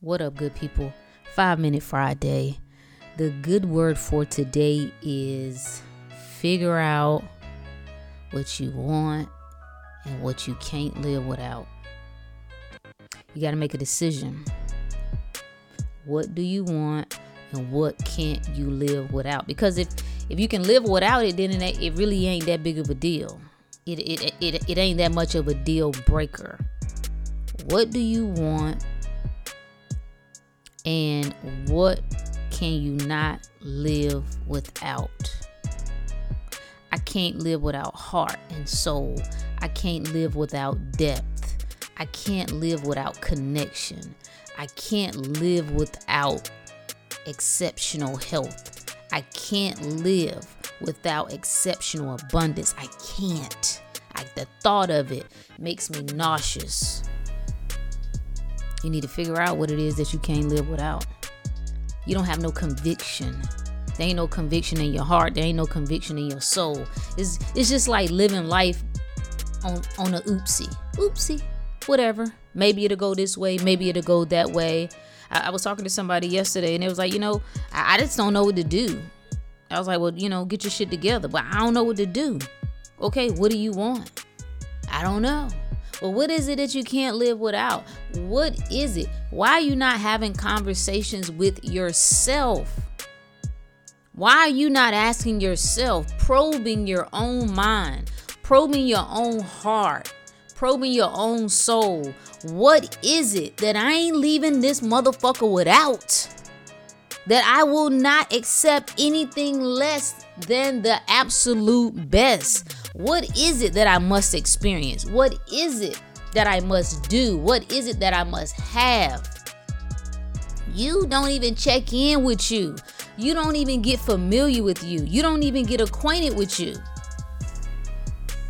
What up, good people? Five Minute Friday. The good word for today is figure out what you want and what you can't live without. You got to make a decision. What do you want and what can't you live without? Because if if you can live without it, then it, really ain't that big of a deal. It, it, it, it ain't that much of a deal breaker. What do you want and what can you not live without? I can't live without heart and soul. I can't live without depth. I can't live without connection. I can't live without exceptional health. I can't live without exceptional abundance. I can't. I, the thought of it makes me nauseous. You need to figure out what it is that you can't live without. You don't have no conviction. There ain't no conviction in your heart. There ain't no conviction in your soul. It's it's just like living life on on a oopsie. Oopsie. Whatever. Maybe it'll go this way. Maybe it'll go that way. I, I was talking to somebody yesterday and it was like, you know, I, I just don't know what to do. I was like, well, you know, get your shit together. But I don't know what to do. Okay, what do you want? I don't know. But what is it that you can't live without? What is it? Why are you not having conversations with yourself? Why are you not asking yourself, probing your own mind, probing your own heart, probing your own soul? What is it that I ain't leaving this motherfucker without? That I will not accept anything less than the absolute best. What is it that I must experience? What is it that I must do? What is it that I must have? You don't even check in with you. You don't even get familiar with you. You don't even get acquainted with you.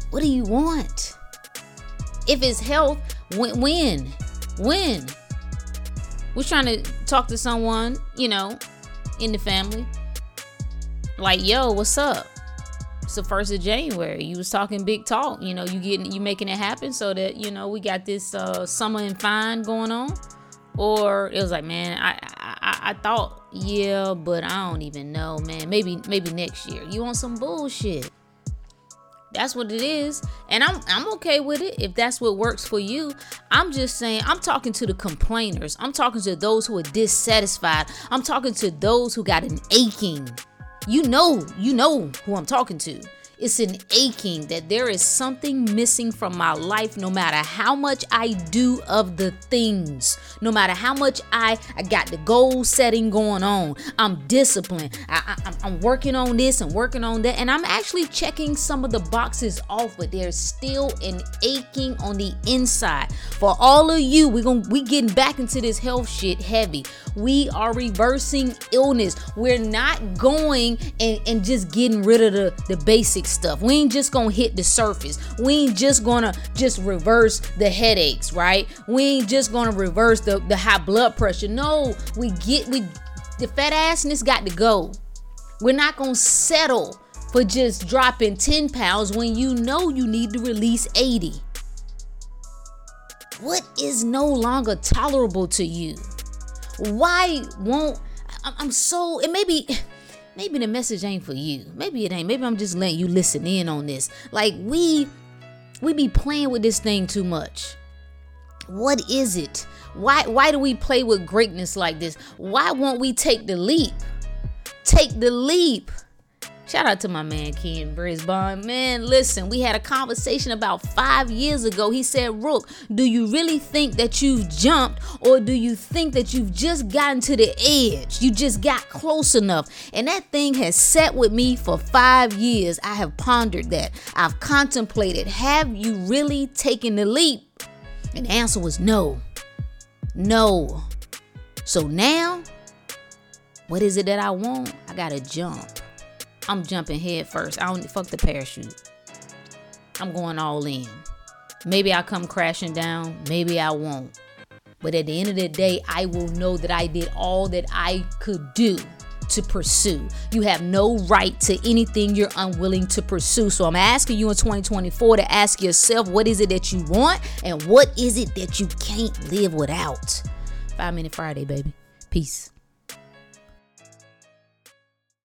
What do you want? If it's health, when? When? When? We're trying to talk to someone, you know, in the family. Like, yo, what's up? It's the first of January. You was talking big talk. You know, you getting you making it happen so that you know we got this uh, summer and fine going on. Or it was like, man, I, I I thought, yeah, but I don't even know, man. Maybe maybe next year. You want some bullshit? That's what it is. And I'm I'm okay with it if that's what works for you. I'm just saying I'm talking to the complainers. I'm talking to those who are dissatisfied. I'm talking to those who got an aching you know, you know who I'm talking to. It's an aching that there is something missing from my life no matter how much I do of the things. No matter how much I, I got the goal setting going on. I'm disciplined. I, I, I'm working on this and working on that. And I'm actually checking some of the boxes off, but there's still an aching on the inside. For all of you, we're gonna we getting back into this health shit heavy. We are reversing illness. We're not going and, and just getting rid of the, the basics stuff. We ain't just gonna hit the surface. We ain't just gonna just reverse the headaches, right? We ain't just gonna reverse the, the high blood pressure. No, we get we the fat assness got to go. We're not gonna settle for just dropping 10 pounds when you know you need to release 80. What is no longer tolerable to you? Why won't I'm so it may be maybe the message ain't for you. Maybe it ain't. Maybe I'm just letting you listen in on this. Like we we be playing with this thing too much. What is it? Why why do we play with greatness like this? Why won't we take the leap? Take the leap. Shout out to my man Ken Brisbane. Man, listen, we had a conversation about five years ago. He said, Rook, do you really think that you've jumped or do you think that you've just gotten to the edge? You just got close enough. And that thing has sat with me for five years. I have pondered that. I've contemplated, have you really taken the leap? And the answer was no. No. So now, what is it that I want? I gotta jump. I'm jumping head first. I don't fuck the parachute. I'm going all in. Maybe I'll come crashing down. Maybe I won't. But at the end of the day, I will know that I did all that I could do to pursue. You have no right to anything you're unwilling to pursue. So I'm asking you in 2024 to ask yourself what is it that you want and what is it that you can't live without? Five Minute Friday, baby. Peace.